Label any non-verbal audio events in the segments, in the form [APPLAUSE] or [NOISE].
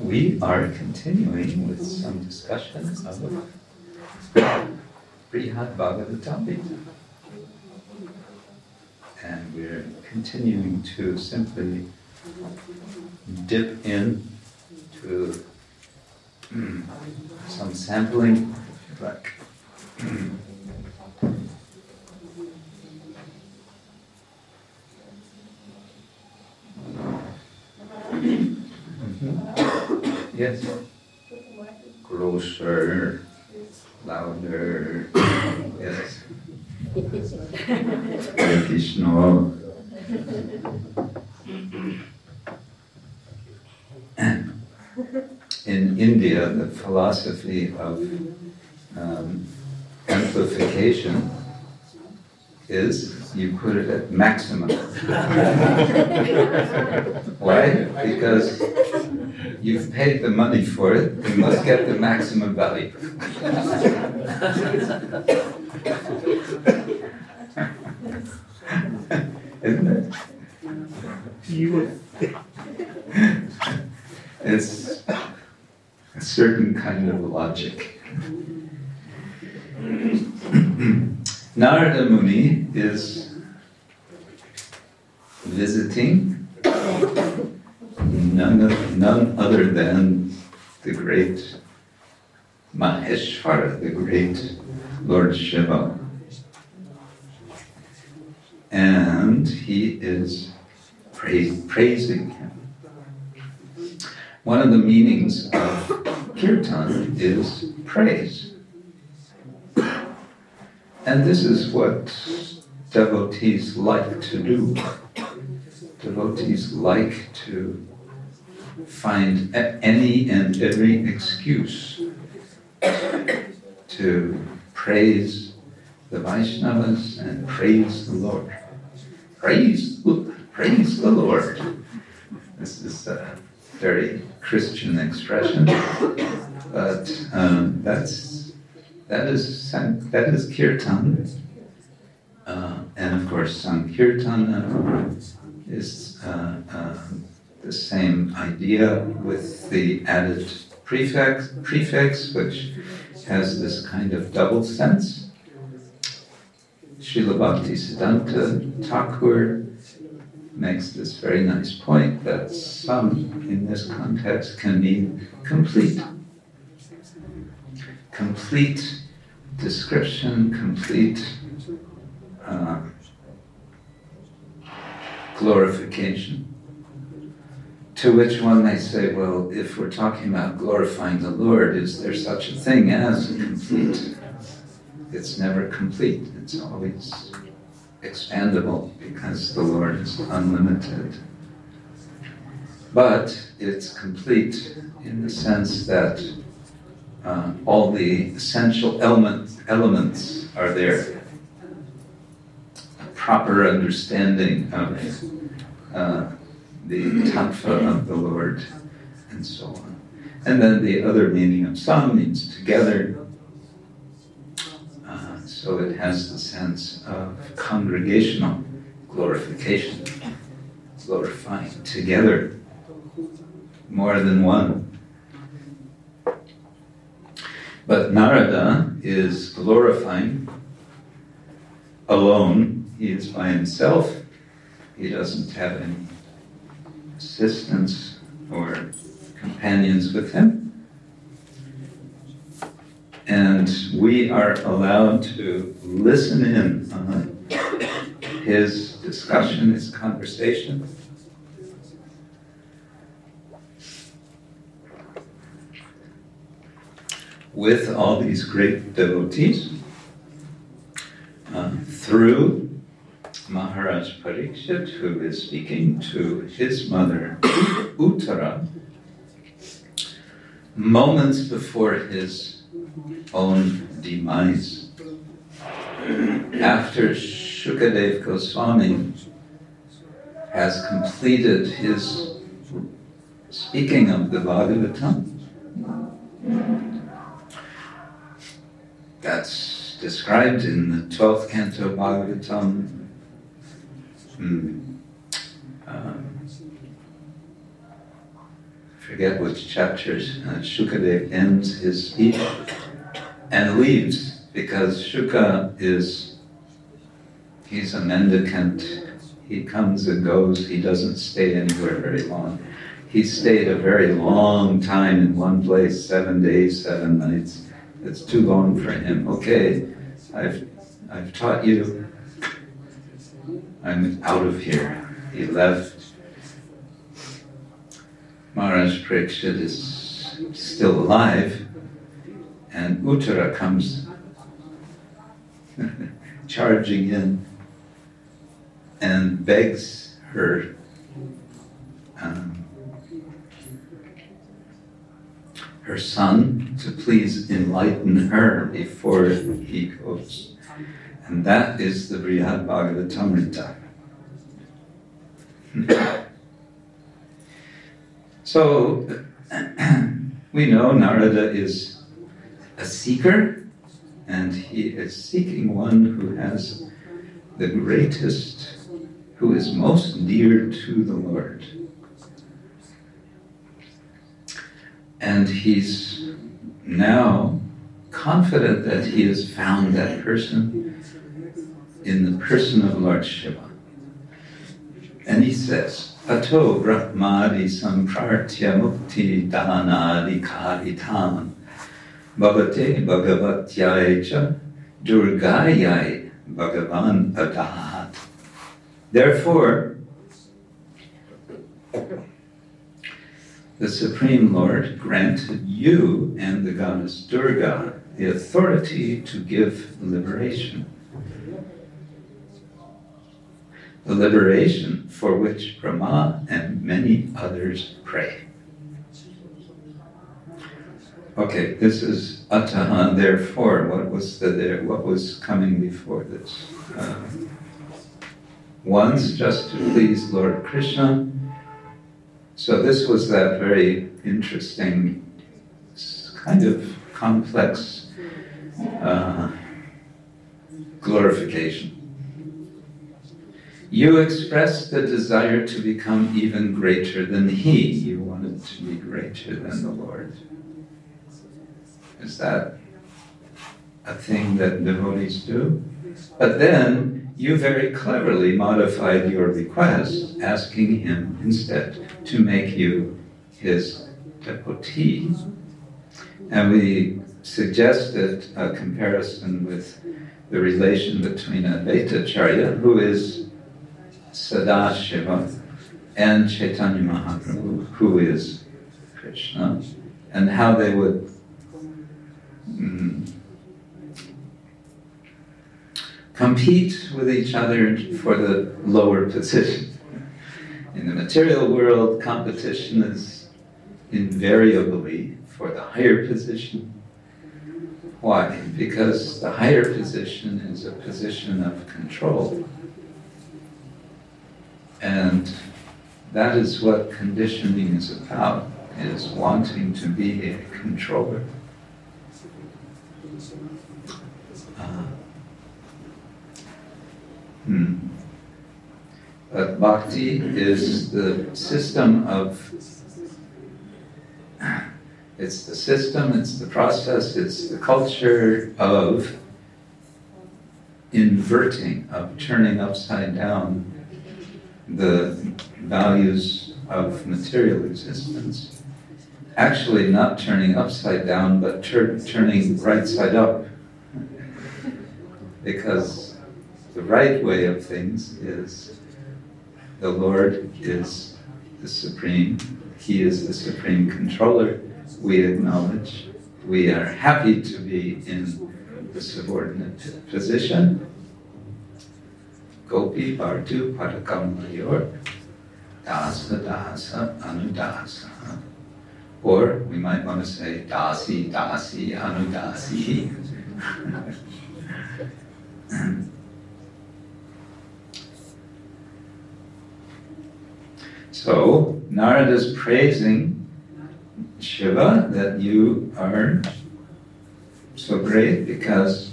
we are continuing with some discussion of Brihad Bhagavatam. And we're continuing to simply dip in to mm, some sampling, like Yes. Closer, louder. Yes. Krishna. In India, the philosophy of um, amplification is you put it at maximum. [LAUGHS] Why? Because you've paid the money for it, you must get the maximum value. Isn't it? You it's a certain kind of logic. Narada Muni is visiting none, of, none other than the great Maheshwara, the great Lord Shiva. And he is praising him. One of the meanings of kirtan is praise. And this is what devotees like to do. Devotees like to find any and every excuse to praise the Vaishnavas and praise the Lord. Praise, praise the Lord. This is a very Christian expression, but um, that's that is that is kirtan, uh, and of course sankirtana is uh, uh, the same idea with the added prefix, prefix, which has this kind of double sense. Srila Bhakti Siddhanta Thakur makes this very nice point that sam in this context can mean complete. Complete description, complete uh, glorification. To which one may say, well, if we're talking about glorifying the Lord, is there such a thing as complete? It's never complete, it's always expandable because the Lord is unlimited. But it's complete in the sense that uh, all the essential element, elements are there. A proper understanding of uh, the tattva of the Lord and so on. And then the other meaning of sam means together, uh, so it has the sense of congregational glorification, glorifying together, more than one. But Narada is glorifying alone. He is by himself. He doesn't have any assistants or companions with him and we are allowed to listen in on his discussion, his conversation. With all these great devotees, uh, through Maharaj Parikshit, who is speaking to his mother Uttara, moments before his own demise. After Shukadev Goswami has completed his speaking of the Bhagavatam, that's described in the 12th canto Bhagavatam. Hmm. Um, forget which chapters, uh, Shukadev ends his speech and leaves because Shuka is, he's a mendicant. He comes and goes, he doesn't stay anywhere very long. He stayed a very long time in one place, seven days, seven nights. It's too long for him. Okay, I've, I've taught you. I'm out of here. He left. Maharaj Parikshit is still alive, and Uttara comes [LAUGHS] charging in and begs her um, her son to please enlighten her before he goes. And that is the Brihad Bhagavatamrita. [CLEARS THROAT] so [CLEARS THROAT] we know Narada is a seeker, and he is seeking one who has the greatest, who is most dear to the Lord. And he's now confident that he has found that person in the person of Lord Shiva. And he says, Ato Brahmadi Samprartya Mukti Dhanadi Bhavate Bhagavatyai Durgayai Bhagavan Adat. Therefore, the Supreme Lord granted you and the goddess Durga the authority to give liberation. The liberation for which Brahma and many others pray. Okay, this is Atahan, therefore. What was the there? What was coming before this? Uh, once, just to please Lord Krishna, so this was that very interesting, kind of complex uh, glorification. You expressed the desire to become even greater than He. You wanted to be greater than the Lord. Is that a thing that devotees do? But then you very cleverly modified your request, asking him instead to make you his devotee. And we suggested a comparison with the relation between Advaitacharya, who is Sadashiva, and Chaitanya Mahaprabhu, who is Krishna, and how they would mm, compete with each other for the lower position. In the material world, competition is invariably for the higher position. Why? Because the higher position is a position of control. And that is what conditioning is about, is wanting to be a controller. Uh, Hmm. But bhakti is the system of, it's the system, it's the process, it's the culture of inverting, of turning upside down the values of material existence. Actually, not turning upside down, but tur- turning right side up. because the right way of things is the Lord is the supreme, He is the supreme controller. We acknowledge we are happy to be in the subordinate position. Gopi Bhartu Padakam Mayor Dasa Dasa Anudasa. Or we might want to say Dasi Dasi Anudasi. So Narada is praising Shiva that you are so great because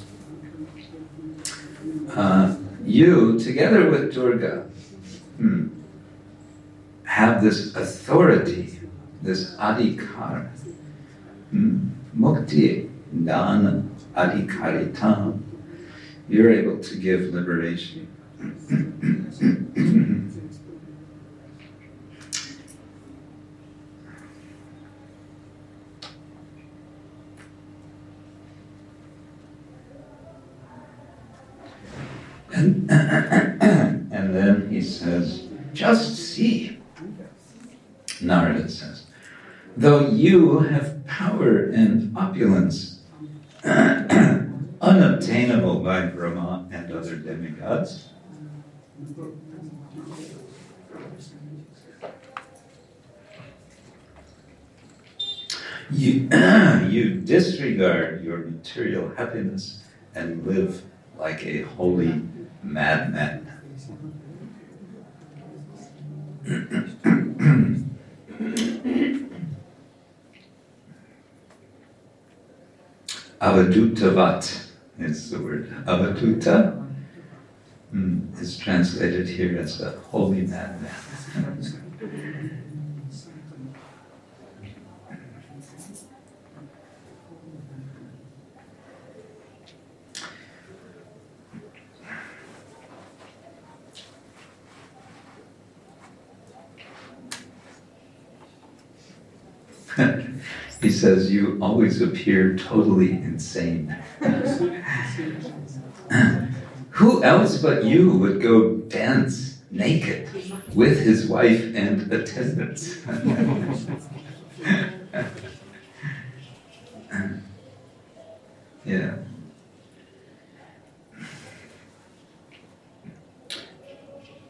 uh, you, together with Durga, hmm, have this authority. this adhikar, hmm, mukti dana adhikaritam, you're able to give liberation. [CLEARS THROAT] [CLEARS THROAT] And, then he says, just see. Narada says, though you have power and opulence [CLEARS THROAT] unobtainable by Brahma and other demigods, you, [CLEARS THROAT] you disregard your material happiness and live like a holy madman. [COUGHS] Avadutavat is the word. Avaduta mm, is translated here as a holy madman. [LAUGHS] he says, You always appear totally insane. [LAUGHS] Who else but you would go dance naked with his wife and attendants? [LAUGHS] yeah.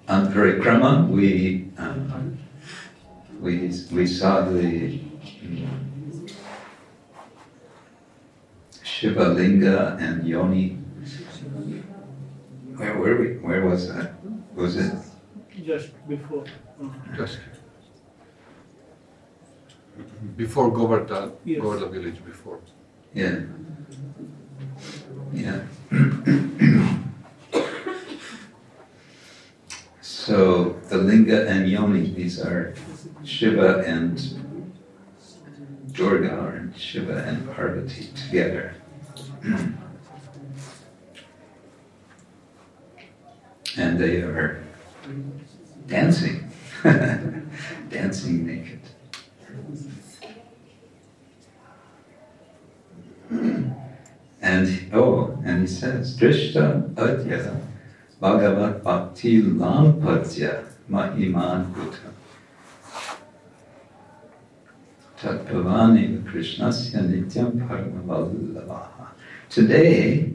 On Parikrama, we, um, we, we saw the Shiva Linga and Yoni. Where were we? Where was that? Was it? Just before. Uh, Just before Govardhan, Yes. Govardhan village before. Yeah. Yeah. [COUGHS] so the Linga and Yoni, these are Shiva and Durga, or Shiva and Parvati together. [CLEARS THROAT] and they are dancing, [LAUGHS] dancing naked. [CLEARS THROAT] And oh, and he says, Drishta Adya Bhagavat Bhakti Lampatya Mahiman Bhuta. Tatpavani Krishnasya Nityam Paramavallavaha. Today,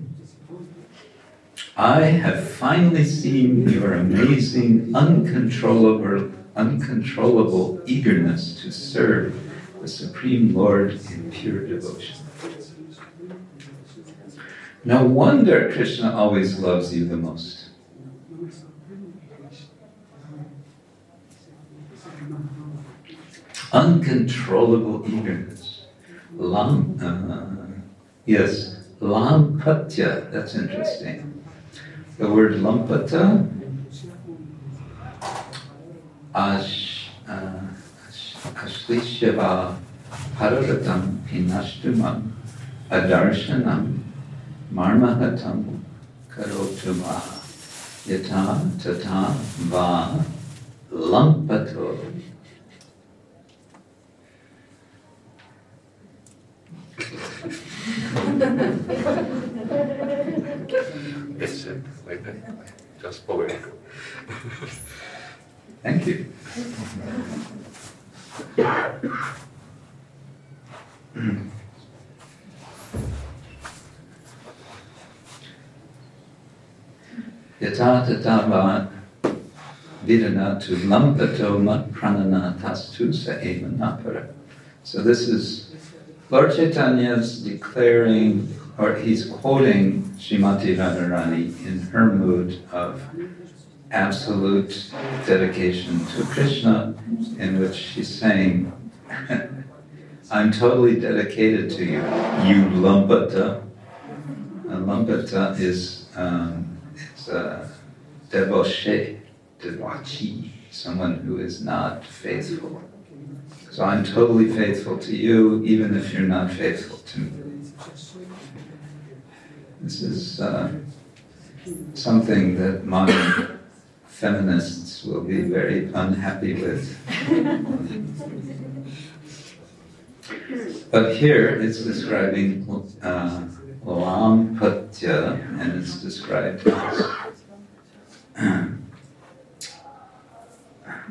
I have finally seen your amazing, uncontrollable, uncontrollable eagerness to serve the Supreme Lord in pure devotion. No wonder Krishna always loves you the most. Uncontrollable eagerness. Lam, uh, yes, lampatya, that's interesting. The word lampata, ash, uh, ashlishava pararatam pinashtumam adarshanam marmahatam karotu va yata tata va lampato That's it, like that. Just poetical. [LAUGHS] Thank you. Yata tatava vidana tu lampato mat pranana tastu sa eva napara. So this is Lord Chaitanya's declaring, or he's quoting Srimati Radharani in her mood of absolute dedication to Krishna, in which she's saying, [LAUGHS] I'm totally dedicated to you, you Lampata. And Lampata is um, it's a debauchee, debauchee, someone who is not faithful. So I'm totally faithful to you, even if you're not faithful to me. This is uh, something that modern feminists will be very unhappy with. but here it's describing uh, and it's described as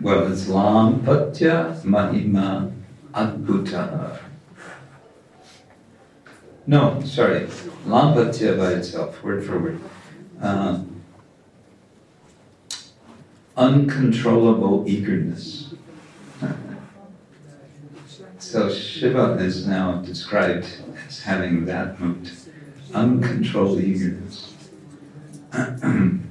well, it's Lampatya Mahima Adbhuta. No, sorry, Lampatya by itself, word for word. Uh, uncontrollable eagerness. So Shiva is now described as having that mood, uncontrolled eagerness. [CLEARS THROAT] um,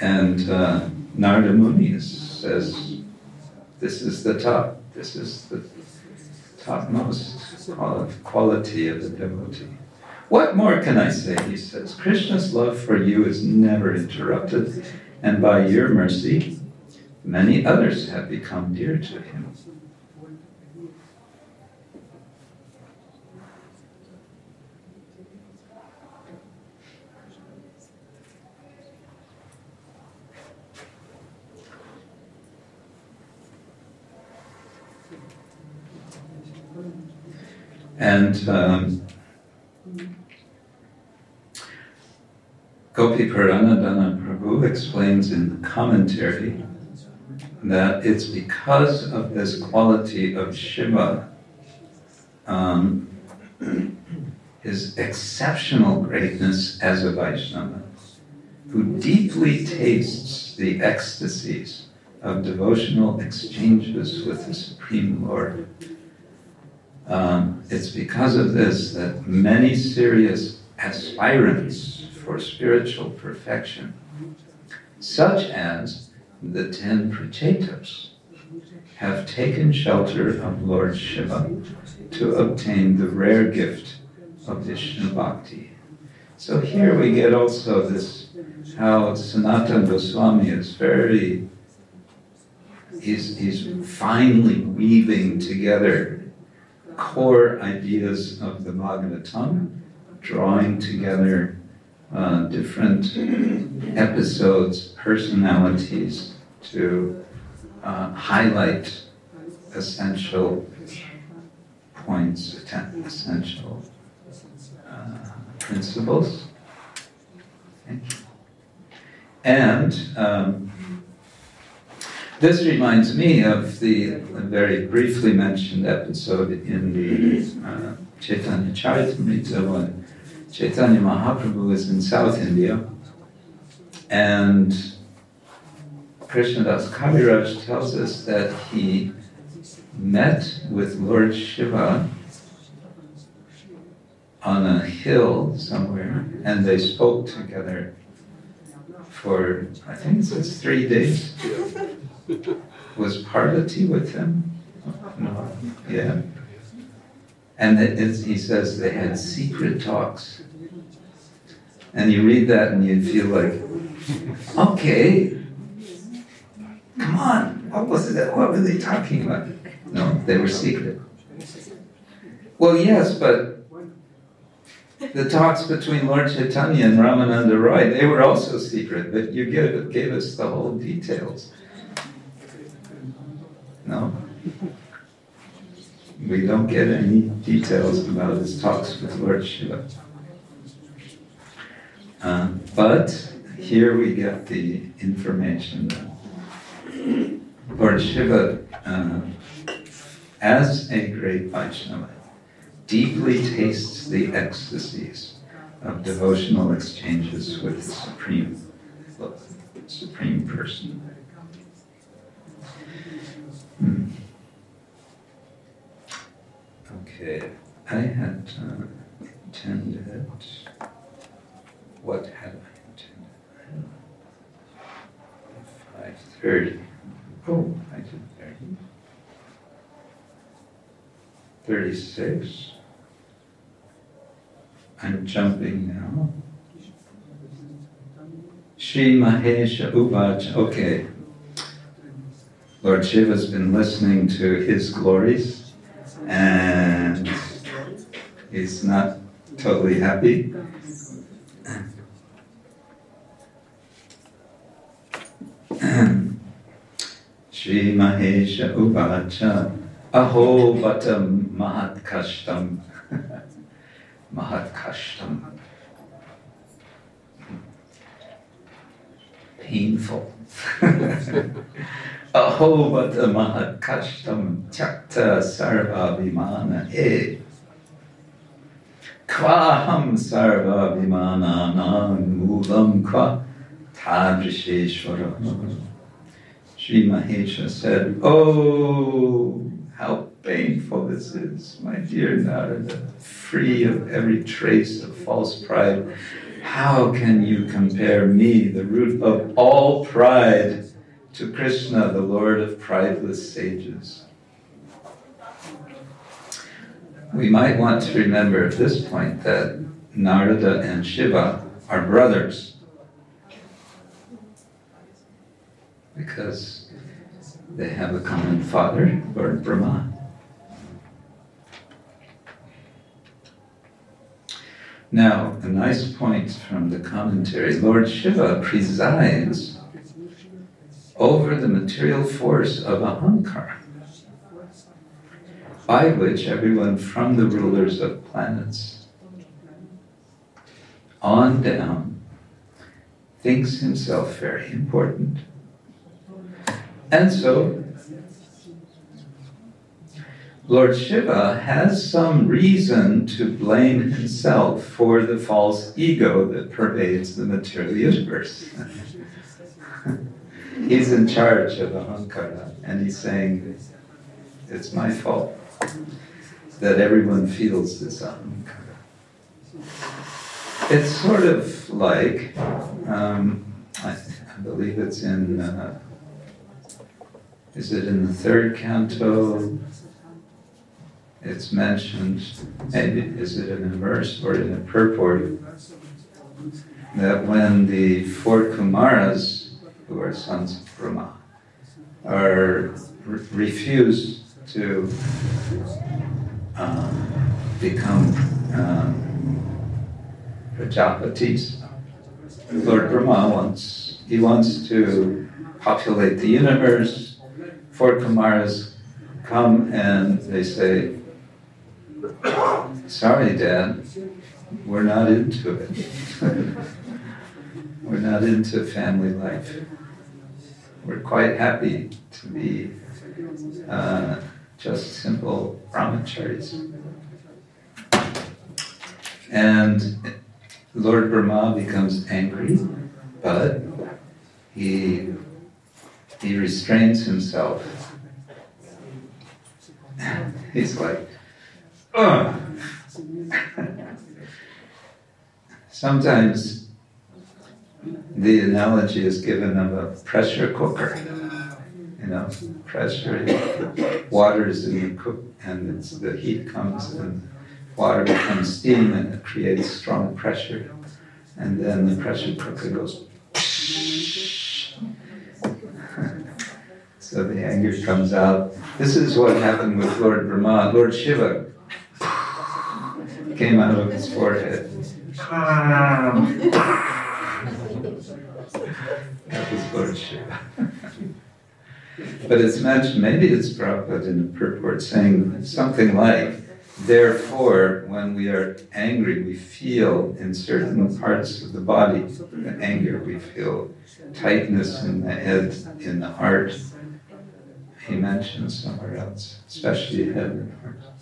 and uh, Narada Muni says, this is the top, this is the topmost quality of the devotee. What more can I say? He says, Krishna's love for you is never interrupted, and by your mercy, many others have become dear to him. And um, Gopi Paranadhana Prabhu explains in the commentary that it's because of this quality of Shiva, um, his exceptional greatness as a Vaishnava, who deeply tastes the ecstasies of devotional exchanges with the Supreme Lord um, it's because of this that many serious aspirants for spiritual perfection, such as the ten Prachetas, have taken shelter of Lord Shiva to obtain the rare gift of Vishnu Bhakti. So here we get also this how Sanatana Goswami is very he's, he's finely weaving together core ideas of the Bhagavatam, drawing together uh, different episodes, personalities to uh, highlight essential points, essential uh, principles. And um, this reminds me of the very briefly mentioned episode in the uh, Chaitanya Charitamrita when Chaitanya Mahaprabhu is in South India and Krishnadas Kaviraj tells us that he met with Lord Shiva on a hill somewhere and they spoke together for, I think it three days. [LAUGHS] Was Parvati with him? No. Yeah. And it, he says they had secret talks. And you read that and you feel like, okay, come on, what was it? What were they talking about? No, they were secret. Well, yes, but the talks between Lord Chaitanya and Ramananda Roy, they were also secret, but you gave, gave us the whole details. No? We don't get any details about his talks with Lord Shiva. Uh, but here we get the information that Lord Shiva, uh, as a great Vaishnava, deeply tastes the ecstasies of devotional exchanges with the Supreme, Supreme Person. Hmm. Okay, I had uh, intended. What had I intended? Five thirty. Oh, I did thirty. Thirty-six. I'm jumping now. Shri Mahesha Uvacha. Okay. Lord Shiva's been listening to his glories and he's not totally happy. Shri Mahesha Uvacha Aho Batam Mahat Kashtam [LAUGHS] Mahat Kashtam Painful. [LAUGHS] Vimana E Kvaham Sarva Vimana Nan Mulam Kwa Tadrisheshwara Sri Mahesha said, Oh, how painful this is, my dear Narada, free of every trace of false pride. How can you compare me, the root of all pride, to Krishna, the Lord of prideless sages? We might want to remember at this point that Narada and Shiva are brothers. Because they have a common father, Lord Brahma. Now, a nice point from the commentary Lord Shiva presides over the material force of Ahankara, by which everyone from the rulers of planets on down thinks himself very important. And so, Lord Shiva has some reason to blame himself for the false ego that pervades the material universe. [LAUGHS] he's in charge of Ahankara, and he's saying, It's my fault that everyone feels this Ahankara. It's sort of like, um, I, I, believe it's in. Uh, is it in the third canto? It's mentioned, maybe is it in a verse or in a purport, that when the four Kumaras, who are sons of Brahma, are re- refused to um, become um, Prajapatis, Lord Brahma wants, he wants to populate the universe, four Kumaras come and they say, Sorry, Dad, we're not into it. [LAUGHS] we're not into family life. We're quite happy to be uh, just simple brahmacharis. And Lord Brahma becomes angry, but he he restrains himself. [LAUGHS] He's like, ugh. [LAUGHS] Sometimes the analogy is given of a pressure cooker. You know, pressure, water is in the cook, and the heat comes, and water becomes steam, and it creates strong pressure. And then the pressure cooker goes [LAUGHS] So the anger comes out. This is what happened with Lord Brahma. Lord Shiva came out of his forehead. [LAUGHS] that was Shiva. but it's mentioned, maybe it's Prabhupada in the purport saying something like, Therefore, when we are angry, we feel in certain parts of the body, the anger, we feel tightness in the head, in the heart, he mentions somewhere else, especially head and heart.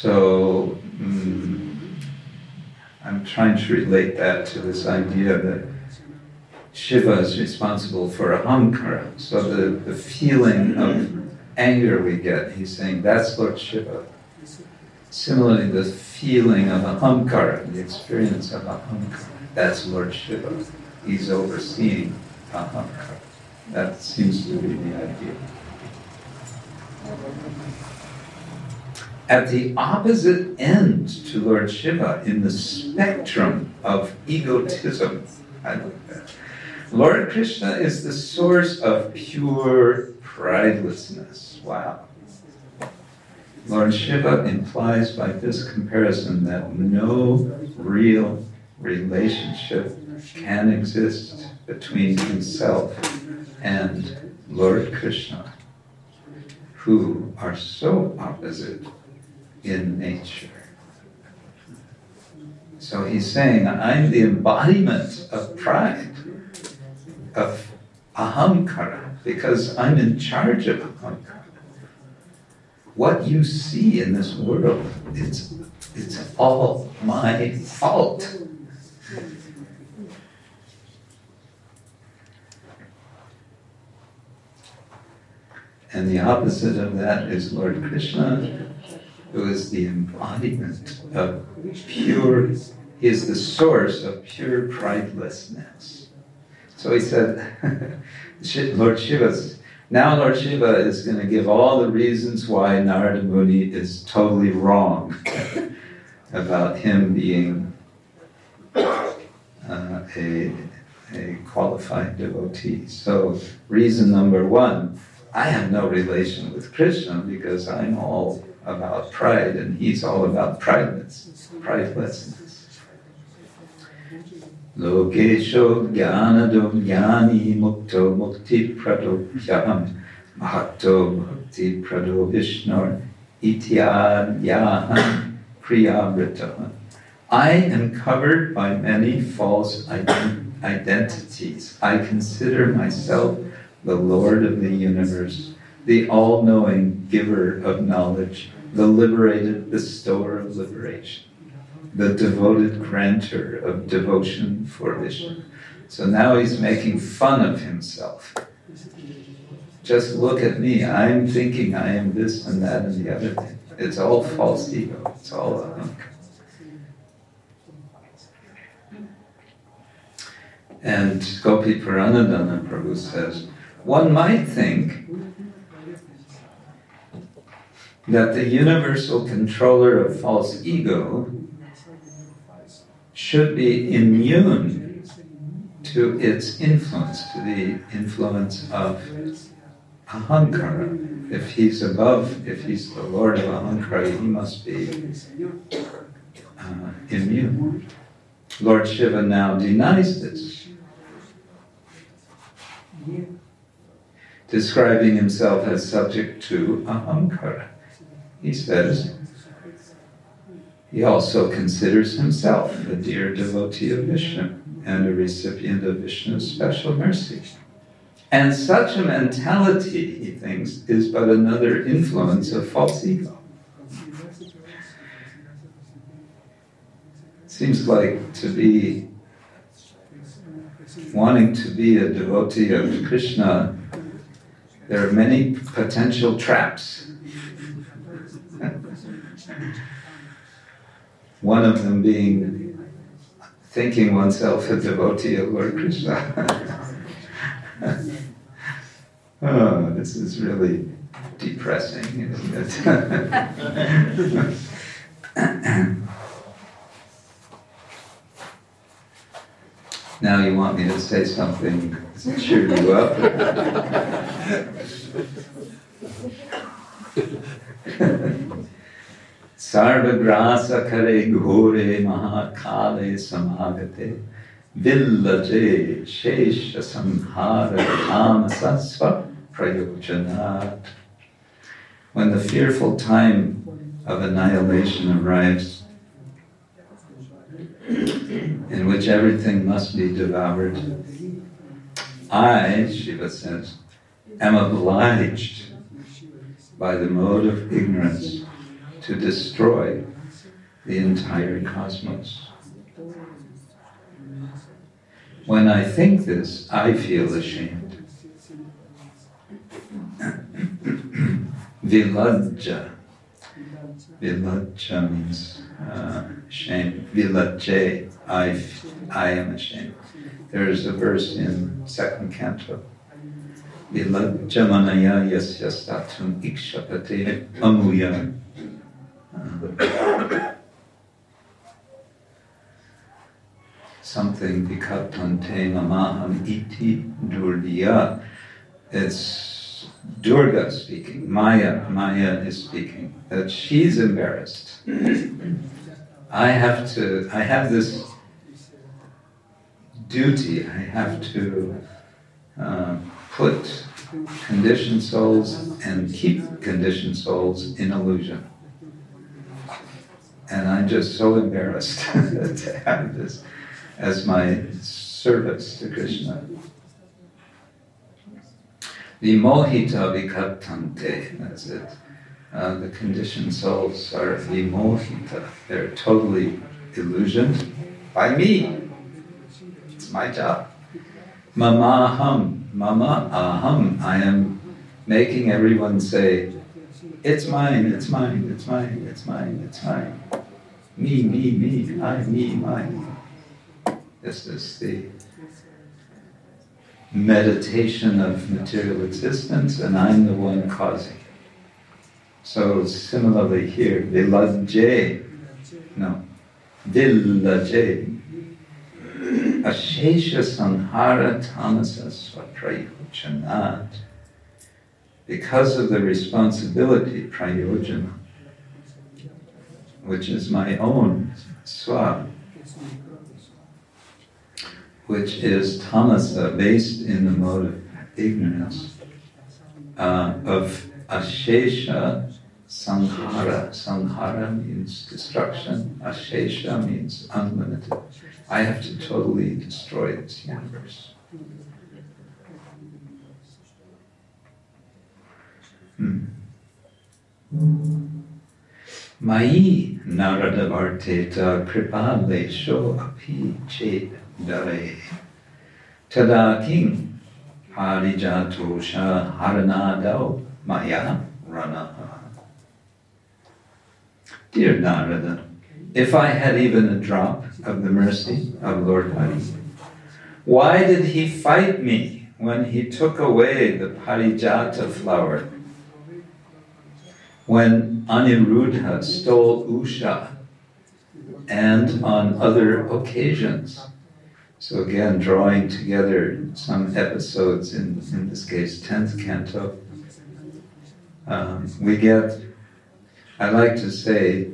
So, mm, I'm trying to relate that to this idea that Shiva is responsible for ahankara. So, the, the feeling of anger we get, he's saying that's Lord Shiva. Similarly, the feeling of ahankara, the experience of ahankara that's Lord Shiva. He's overseeing Ahankara. That seems to be the idea. At the opposite end to Lord Shiva in the spectrum of egotism. I like that. Lord Krishna is the source of pure pridelessness. Wow. Lord Shiva implies by this comparison that no real relationship can exist between himself and Lord Krishna, who are so opposite in nature. So he's saying, I'm the embodiment of pride, of ahamkara, because I'm in charge of ahamkara. What you see in this world, it's, it's all my fault. And the opposite of that is Lord Krishna, who is the embodiment of pure, is the source of pure pridelessness. So he said, [LAUGHS] Lord Shiva, now Lord Shiva is going to give all the reasons why Narada Muni is totally wrong [LAUGHS] about him being uh, a, a qualified devotee. So, reason number one I have no relation with Krishna because I'm all about pride and he's all about prideless, pridelessness. Lokesho jnanado jnani mukto mukti prado pyaham mahato mukti prado vishnor ityadhyaham priyavritaha. I am covered by many false ident- identities. I consider myself the Lord of the universe, the all knowing giver of knowledge, the liberated bestower of liberation, the devoted grantor of devotion for Vishnu. So now he's making fun of himself. Just look at me. I'm thinking I am this and that and the other thing. It's all false ego. It's all ahamkara. And Gopi Paranadhana Prabhu says, one might think that the universal controller of false ego should be immune to its influence, to the influence of ahankara. If he's above, if he's the lord of ahankara, he must be uh, immune. Lord Shiva now denies this describing himself as subject to ahamkara. He says, he also considers himself a dear devotee of Vishnu and a recipient of Vishnu's special mercy. And such a mentality, he thinks, is but another influence of false ego. Seems like to be wanting to be a devotee of Krishna there are many potential traps. One of them being thinking oneself a devotee of Lord Krishna. [LAUGHS] oh, this is really depressing, isn't it? [LAUGHS] now you want me to say something to cheer you up? [LAUGHS] Ghore mahakale samagate villaje shesha samhara tamasasva prayojanat. When the fearful time of annihilation arrives, in which everything must be devoured, I, Shiva says, am obliged by the mode of ignorance to destroy the entire cosmos. When I think this, I feel ashamed. Vilajja. Vilajja means uh, shame. Vilajje, I, I am ashamed. There is a verse in second canto. Vilajjamanaya yasya statum ikshapate amuya something vikaptante mamaham iti durdiya. It's Durga speaking, Maya, Maya is speaking, that she's embarrassed. I have to, I have this duty, I have to uh, put conditioned souls and keep conditioned souls in illusion. And I'm just so embarrassed [LAUGHS] to have this as my service to Krishna. Vimohita vikaptante, that's it. Uh, the conditioned souls are vimohita. They're totally illusioned by me. It's my job. Mama aham, mama aham. I am making everyone say, it's mine, it's mine, it's mine, it's mine, it's mine. Me, me, me, I, me, mine. This is the meditation of material existence, and I'm the one causing. It. So similarly here, vilaje, no, vilaje, ashesha sanhara tamasa swaprayochanat, because of the responsibility, prayojana, which is my own swa, which is tamasa, based in the mode of ignorance, uh, of ashesha sanghara. Sanghara means destruction, ashesha means unlimited. I have to totally destroy this universe. Hmm. Narada varteta kripalesho api chet dare. Tada king harijatosha haranadao maya rana. Dear Narada, if I had even a drop of the mercy of Lord Hari, why did he fight me when he took away the Parijata flower? When Aniruddha stole Usha and on other occasions. So again, drawing together some episodes, in, in this case, 10th canto, um, we get, I like to say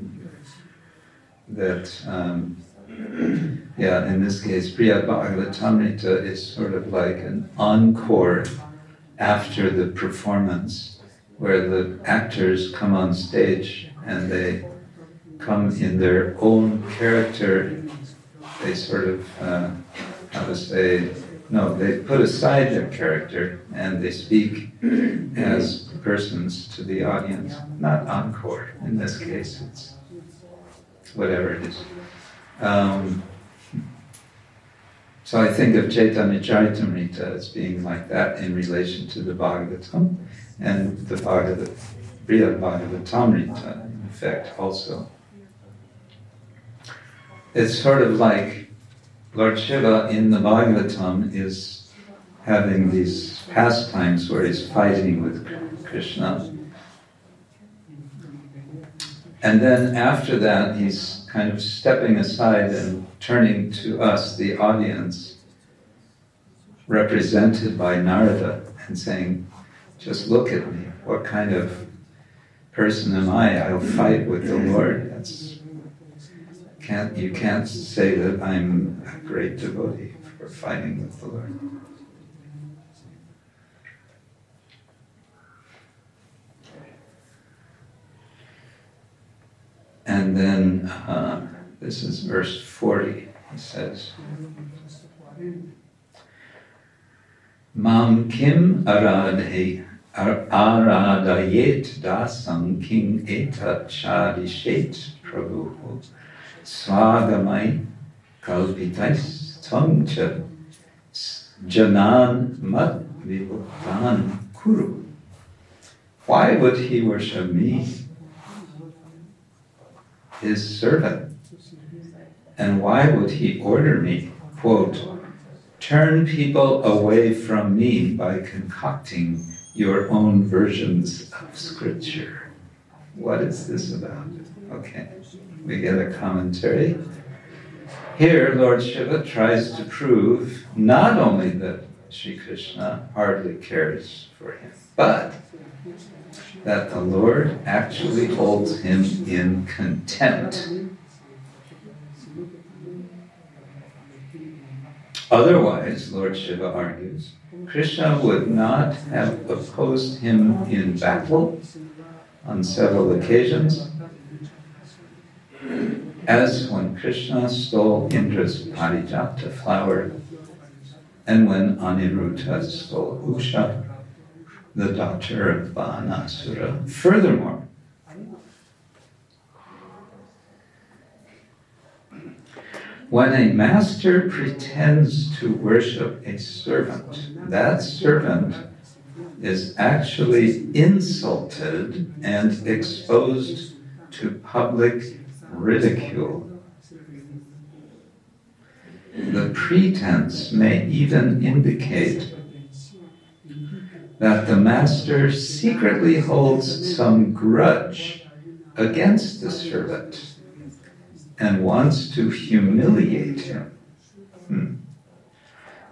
that, um, [CLEARS THROAT] yeah, in this case, Brihad Bhagavatamrita is sort of like an encore after the performance, where the actors come on stage and they come in their own character. They sort of, uh, how to say, no, they put aside their character and they speak as persons to the audience, not encore. In this case, it's whatever it is. Um, so I think of Chaitanya Charitamrita as being like that in relation to the Bhagavatam and the Bhagavad, Brihad Bhagavatamrita, in effect, also. It's sort of like Lord Shiva in the Bhagavatam is having these pastimes where he's fighting with Krishna. And then after that, he's kind of stepping aside and turning to us, the audience, represented by Narada, and saying, Just look at me. What kind of person am I? I'll fight with the Lord. That's, can't, you can't say that I'm a great devotee for fighting with the Lord. And then uh, this is verse 40. He says, Mam kim aradhe aradayet dasam king etat chadishet prabhu swagamai kalpitais tvamcha janan mat vibhutan kuru. Why would he worship me? His servant. And why would he order me, quote, turn people away from me by concocting your own versions of scripture? What is this about? Okay, we get a commentary. Here, Lord Shiva tries to prove not only that Sri Krishna hardly cares for him, but that the Lord actually holds him in contempt. Otherwise, Lord Shiva argues, Krishna would not have opposed him in battle on several occasions, as when Krishna stole Indra's parijata flower and when Aniruddha stole Usha, the daughter of Banasura. Furthermore, when a master pretends to worship a servant, that servant is actually insulted and exposed to public ridicule. The pretense may even indicate that the master secretly holds some grudge against the servant and wants to humiliate him. Hmm.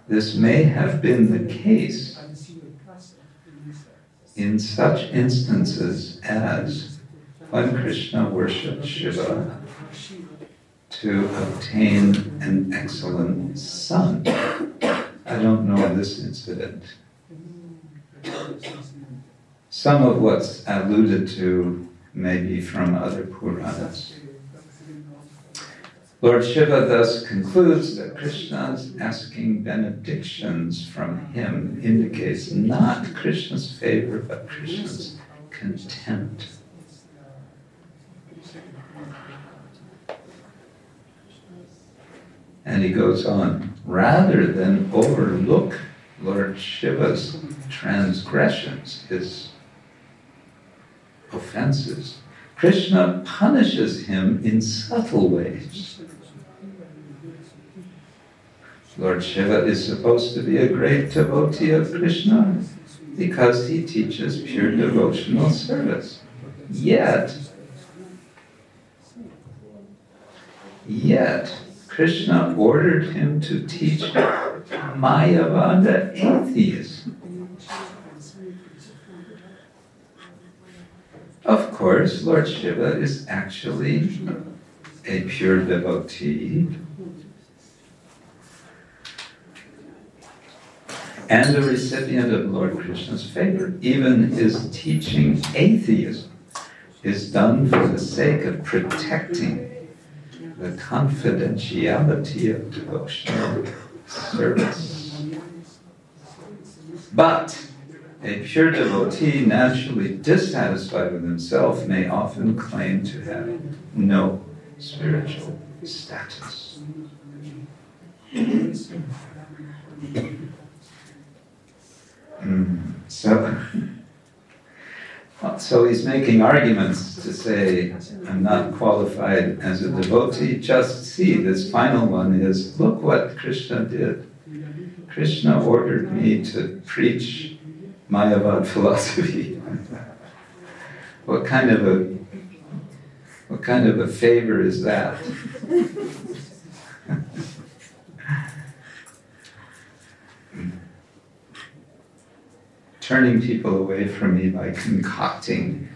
This may have been the case in such instances as when Krishna worshipped Shiva to obtain an excellent son. I don't know this incident. Some of what's alluded to may be from other Puranas. Lord Shiva thus concludes that Krishna's asking benedictions from him indicates not Krishna's favor, but Krishna's contempt. And he goes on, rather than overlook Lord Shiva's transgressions, his offenses, Krishna punishes him in subtle ways. Lord Shiva is supposed to be a great devotee of Krishna because he teaches pure devotional service. Yet, yet, Krishna ordered him to teach Mayavada atheism. Of course, Lord Shiva is actually a pure devotee and a recipient of Lord Krishna's favor. Even his teaching atheism is done for the sake of protecting the confidentiality of devotional service. But a pure devotee, naturally dissatisfied with himself, may often claim to have no spiritual status. Mm. So, so he's making arguments to say, I'm not qualified as a devotee. Just see, this final one is look what Krishna did. Krishna ordered me to preach Mayavad [LAUGHS] philosophy. what kind of a what kind of a favor is that? [LAUGHS] turning people away from me by concocting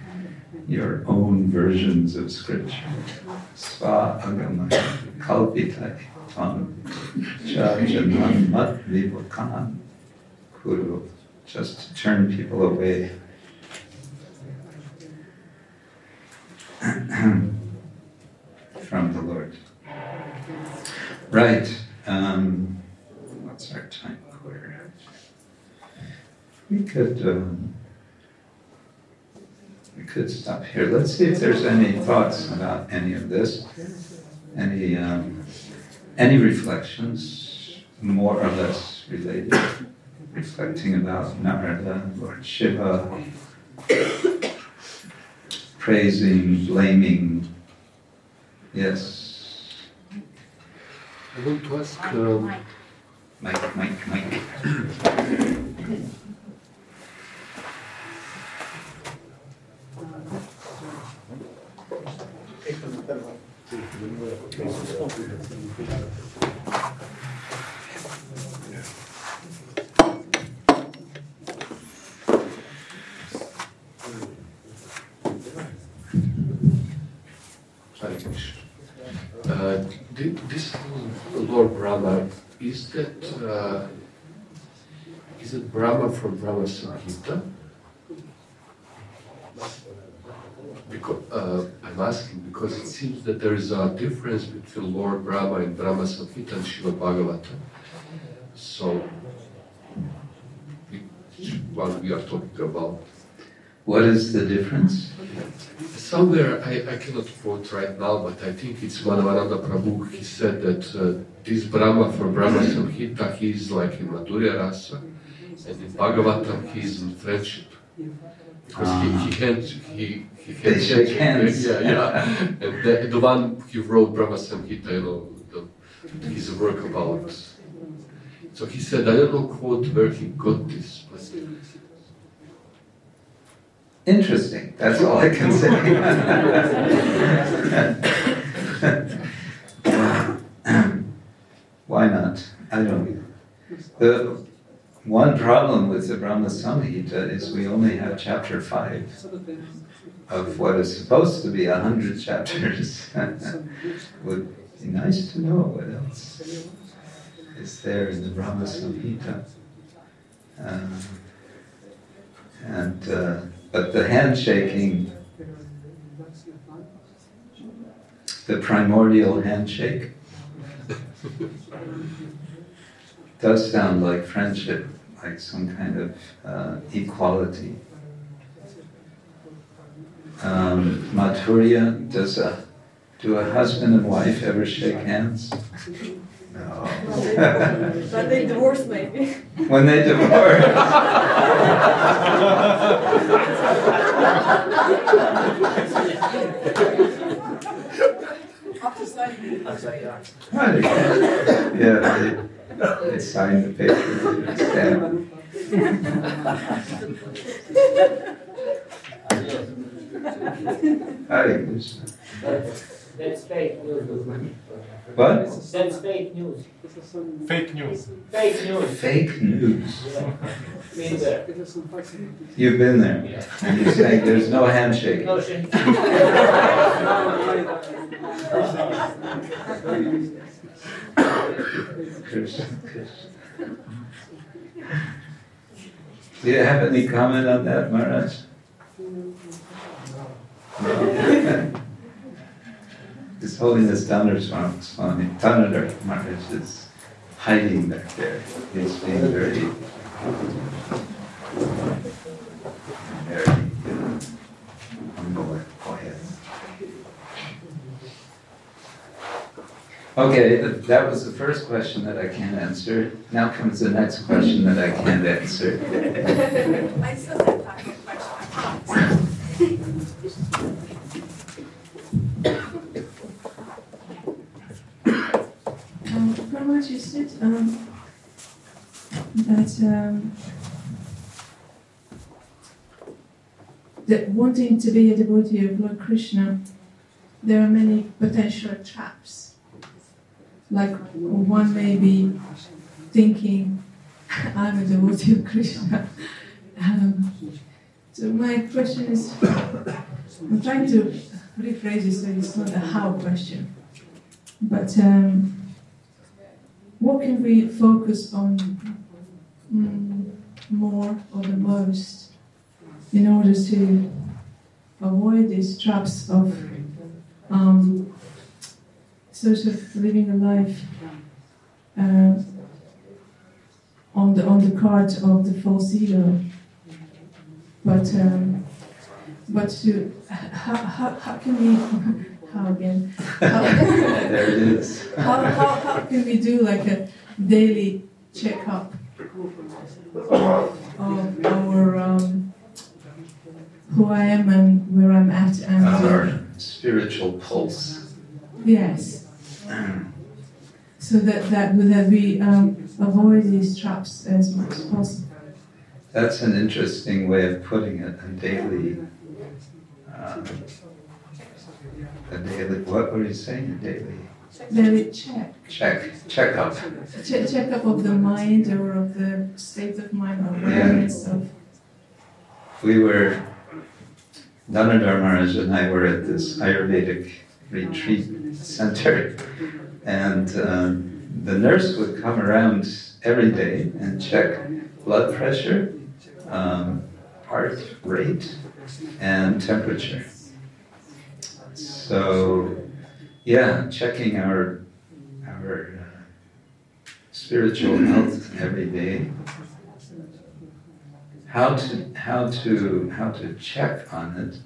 your own versions of scripture. Sva tam vivakan kuru. Just to turn people away. from the Lord. Right. Um, what's our time? We could um, we could stop here. Let's see if there's any thoughts about any of this, any um, any reflections, more or less related, reflecting about Narada, Lord Shiva, praising, blaming. Yes. I want to ask. Um, Mike, Mike, Mike. Uh, this Lord Brahma is that uh, is it Brahma from Brahma Samhita? Because uh, I'm asking because it seems that there is a difference between Lord Brahma in Brahma Samhita and Shiva Bhagavata. So, what we are talking about? What is the difference? Somewhere, I, I cannot quote right now, but I think it's Madhavananda Prabhu, he said that uh, this Brahma for Brahma Samhita, he is like in Madhurya Rasa, and in Bhagavatam, he is in friendship. Because he, he can't, he, he can't shake hands. [LAUGHS] Yeah, yeah. and the, the one he wrote Brahma Samhita, know, his work about. So he said, I don't know quote where he got this, but Interesting. That's all I can say. [LAUGHS] Why not? I don't. The one problem with the Brahma Samhita is we only have chapter five of what is supposed to be a hundred chapters. [LAUGHS] Would be nice to know what else is there in the Brahma Samhita. Um, and uh, but the handshaking, the primordial handshake, [LAUGHS] does sound like friendship, like some kind of uh, equality. Um, Madhurya, does a do a husband and wife ever shake hands? No. [LAUGHS] But they divorce, maybe. when they divorce. After signing. Right. yeah, they, they signed the paper. Stamp. Hare Krishna. That's fake news. What? That's fake news. Fake news. Fake news. Fake news. Yeah. You've been there. And you're saying there's no handshake. No shit. [LAUGHS] Do you have any comment on that, Maharaj? No? His Holiness Dhanar Swami, Dhanurdhara Maharaj is hiding back there. He's being very, very uh, humble and quiet. Okay, that was the first question that I can't answer. Now comes the next question that I can't answer. [LAUGHS] I still have time for questions. Um, from what you said, um, that um, that wanting to be a devotee of Lord Krishna, there are many potential traps. Like one may be thinking, "I'm a devotee of Krishna." Um, so my question is, I'm trying to rephrase it so it's not a how question, but. Um, what can we focus on mm, more or the most in order to avoid these traps of um, sort of living a life uh, on the on the card of the false ego, but um, but to how, how, how can we [LAUGHS] how again how, [LAUGHS] There it is. how, how, how can we do like a daily checkup of our um, who I am and where I'm at and Our spiritual pulse. yes so that that that we um, avoid these traps as much as possible That's an interesting way of putting it. A daily, um, a daily. What were you saying? A daily daily check check, checkup. che- checkup of the mind or of the state of mind awareness of We were, Dhanurdhara Maharaj and I were at this Ayurvedic retreat center, And um, the nurse would come around every day and check blood pressure, um, heart rate, and temperature. So, yeah, checking our our uh, spiritual health every day. How to how to how to check on it?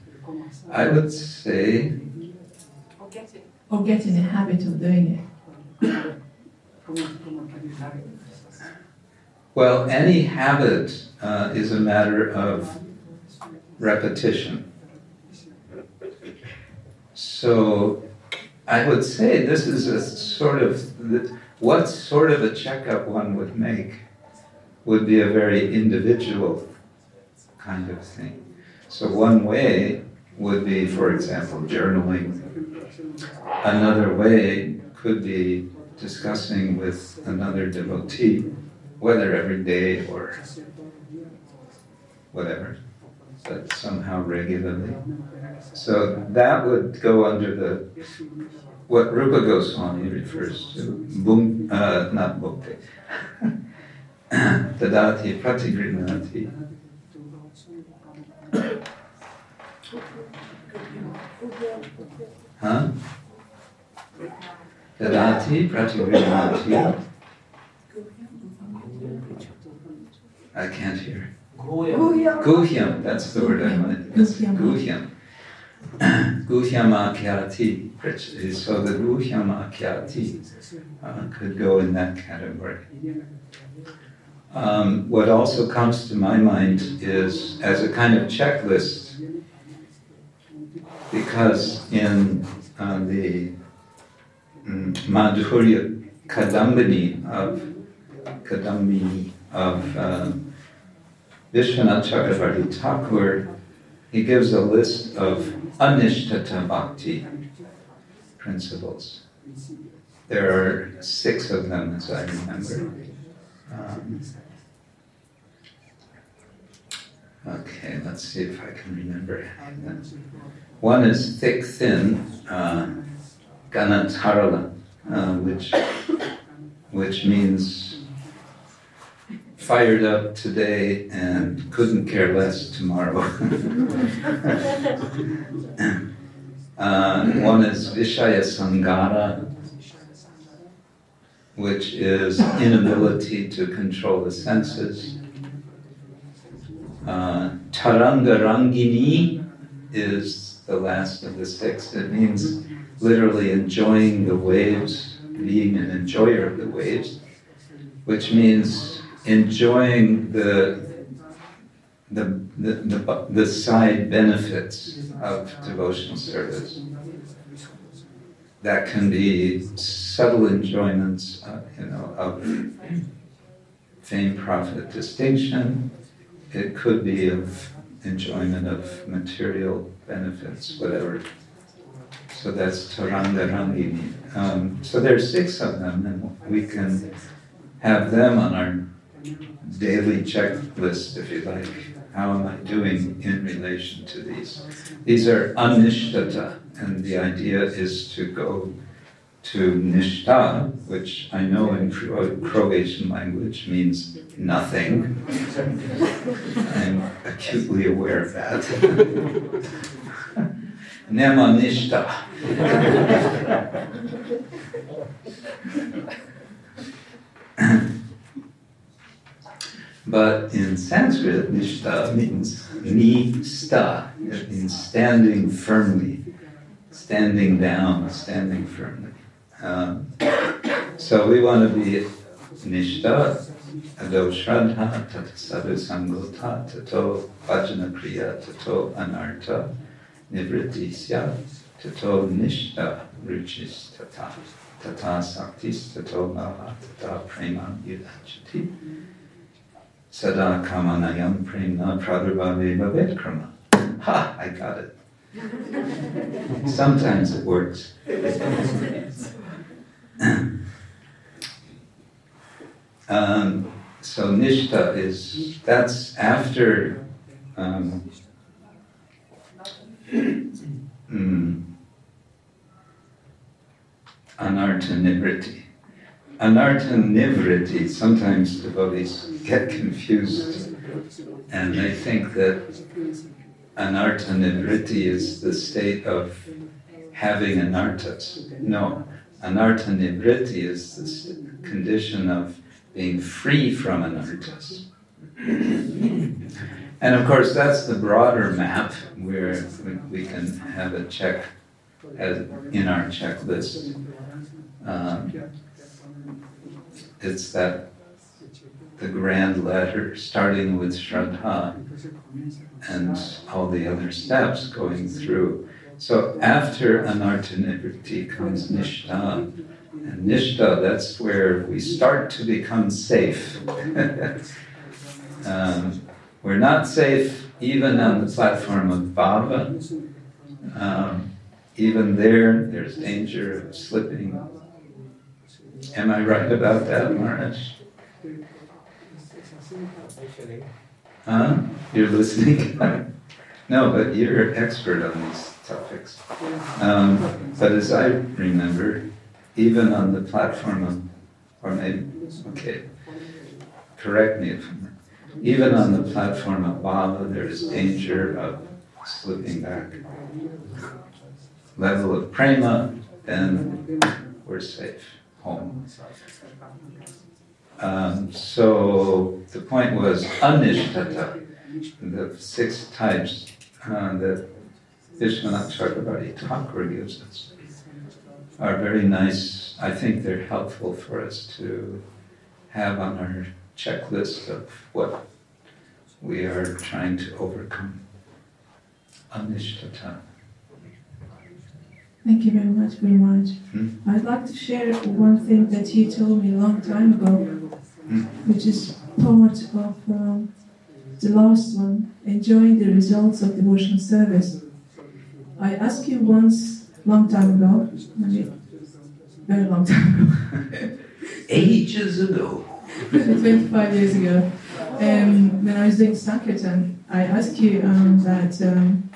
I would say Or get in the habit of doing it. Well, any habit uh, is a matter of repetition. So I would say this is a sort of, what sort of a checkup one would make would be a very individual kind of thing. So one way would be, for example, journaling. Another way could be discussing with another devotee whether every day or whatever, but somehow regularly. So that would go under the what Rupa Goswami refers to, bum, uh, not bhukti, [LAUGHS] tadati pratigrinati. Huh? Tadati pratigrinati. I can't hear. Guya. Guhyam, that's the word I wanted. Yes, Guhyam. Guhyam. [CLEARS THROAT] Guhyam akyati. which- So the Guhyam akyati uh, could go in that category. Um, what also comes to my mind is as a kind of checklist, because in uh, the mm, Madhurya Kadambini of Kadambini of uh, Vishwanath Chakravarti Thakur, he gives a list of anishtata bhakti principles. There are six of them, as I remember. Um, okay, let's see if I can remember them. One is thick, thin, uh, uh, which which means fired up today and couldn't care less tomorrow. [LAUGHS] uh, one is Vishaya Sangara, which is inability to control the senses. Uh, Taranga Rangini the last of the six. It means literally enjoying the waves, being an enjoyer of the waves, which means enjoying the the, the, the, the side benefits of devotional service. That can be subtle enjoyments, uh, you know, of fame, profit, distinction. It could be of enjoyment of material benefits, whatever. So that's Taranga Rangini. Um, so there's six of them, and we can have them on our daily checklist, if you like. How am I doing in relation to these? These are anishtata, and the idea is to go to nishta, which I know in Cro- uh, Croatian language means nothing. [LAUGHS] I'm acutely aware of that. [LAUGHS] Nema nishta. [LAUGHS] But in Sanskrit, nishta means ni sta. It means standing firmly, standing down, standing firmly. Um, so we want to be nishta, ado shraddha, tata sadhu sangota, tato vajana kriya, tato anarta, nivritisya, tato nishta, ruchis tata, tata saktis, tato bhava, tata prema yudachati. Sada kamanayam premna pradurbhave bhavet. Ha, I got it. [LAUGHS] Sometimes it works. [LAUGHS] um, so nishta is that's after um, mm, anartha nivriti. Anartha nivriti, sometimes devotees get confused and they think that anartha nivriti is the state of having anarthas. No, anartha nivriti is the st- condition of being free from anarthas. And of course, that's the broader map where we- can have a check in our checklist. Um, it's that the grand ladder starting with Shraddha and all the other steps going through. So after anartanivriti comes Nishtha. And Nishtha, that's where we start to become safe. [LAUGHS] um, we're not safe even on the platform of Bhava. Um, even there, there's danger of slipping. Am I right about that, Maharaj? Huh? You're listening? [LAUGHS] no, but you're an expert on these topics. Um, but as I remember, even on the platform of, or maybe, okay, correct me if I'm wrong. Even on the platform of Bhava, there is danger of slipping back. Level of prema, then we're safe, home. Um, so the point was anishtata, the six types uh, that Vishwanath Chakrabarti Thakur gives us are very nice. I think they're helpful for us to have on our checklist of what we are trying to overcome. Anishtata. Thank you very much, Guru Maharaj. Hmm? I'd like to share one thing that you told me a long time ago, Hmm? which is part of um, the last one, enjoying the results of devotional service. I asked you once, long time ago, maybe very long time ago, [LAUGHS] Ages ago. [LAUGHS] 25 years ago, um, when I was doing Sankirtan, I asked you um, that, um,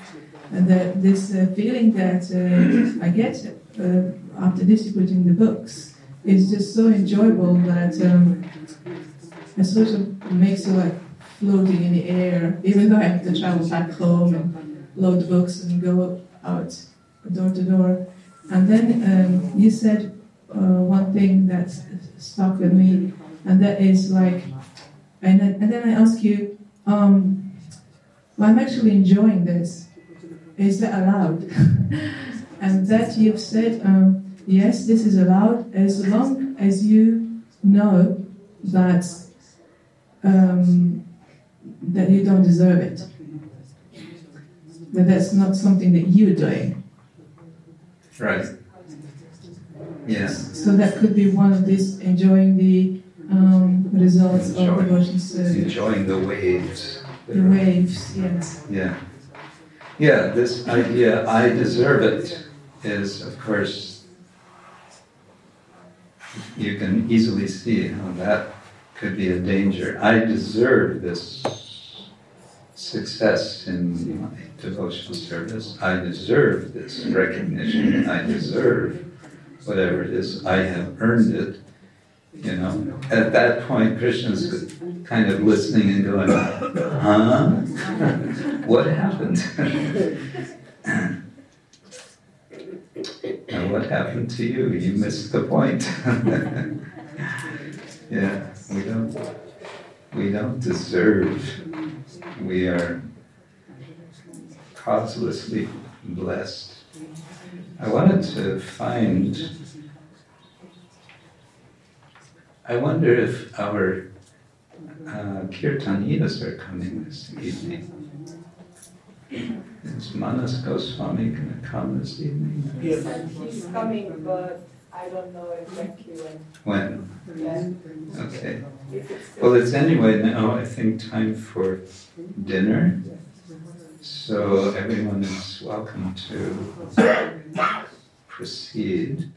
that this uh, feeling that uh, I get uh, after distributing the books is just so enjoyable that um, it sort of makes you like floating in the air, even though I have to travel back home and load the books and go out door to door. And then um, you said uh, one thing that stuck with me, and that is like, and then, and then I ask you, um, well, I'm actually enjoying this. Is that allowed? [LAUGHS] and that you've said, um, yes, this is allowed as long as you know that um, that you don't deserve it. That that's not something that you're doing. Right. Yes. So that could be one of these enjoying the um, results of Enjoy. devotion service. Enjoying the waves. The waves, yes. Yeah. Yeah, this idea, I deserve it, is of course, you can easily see how that could be a danger. I deserve this success in my devotional service. I deserve this recognition. I deserve whatever it is. I have earned it. You know, at that point, Krishna's kind of listening and going, huh? [LAUGHS] what happened? [LAUGHS] and what happened to you? You missed the point. [LAUGHS] yeah, we don't we don't deserve. We are causelessly blessed. I wanted to find I wonder if our uh, are coming this evening. Is Manas Goswami going to come this evening? Yes. He's coming, but I don't know exactly when. When? Yeah. Okay. Well, it's anyway now, I think, time for dinner. So everyone is welcome to proceed.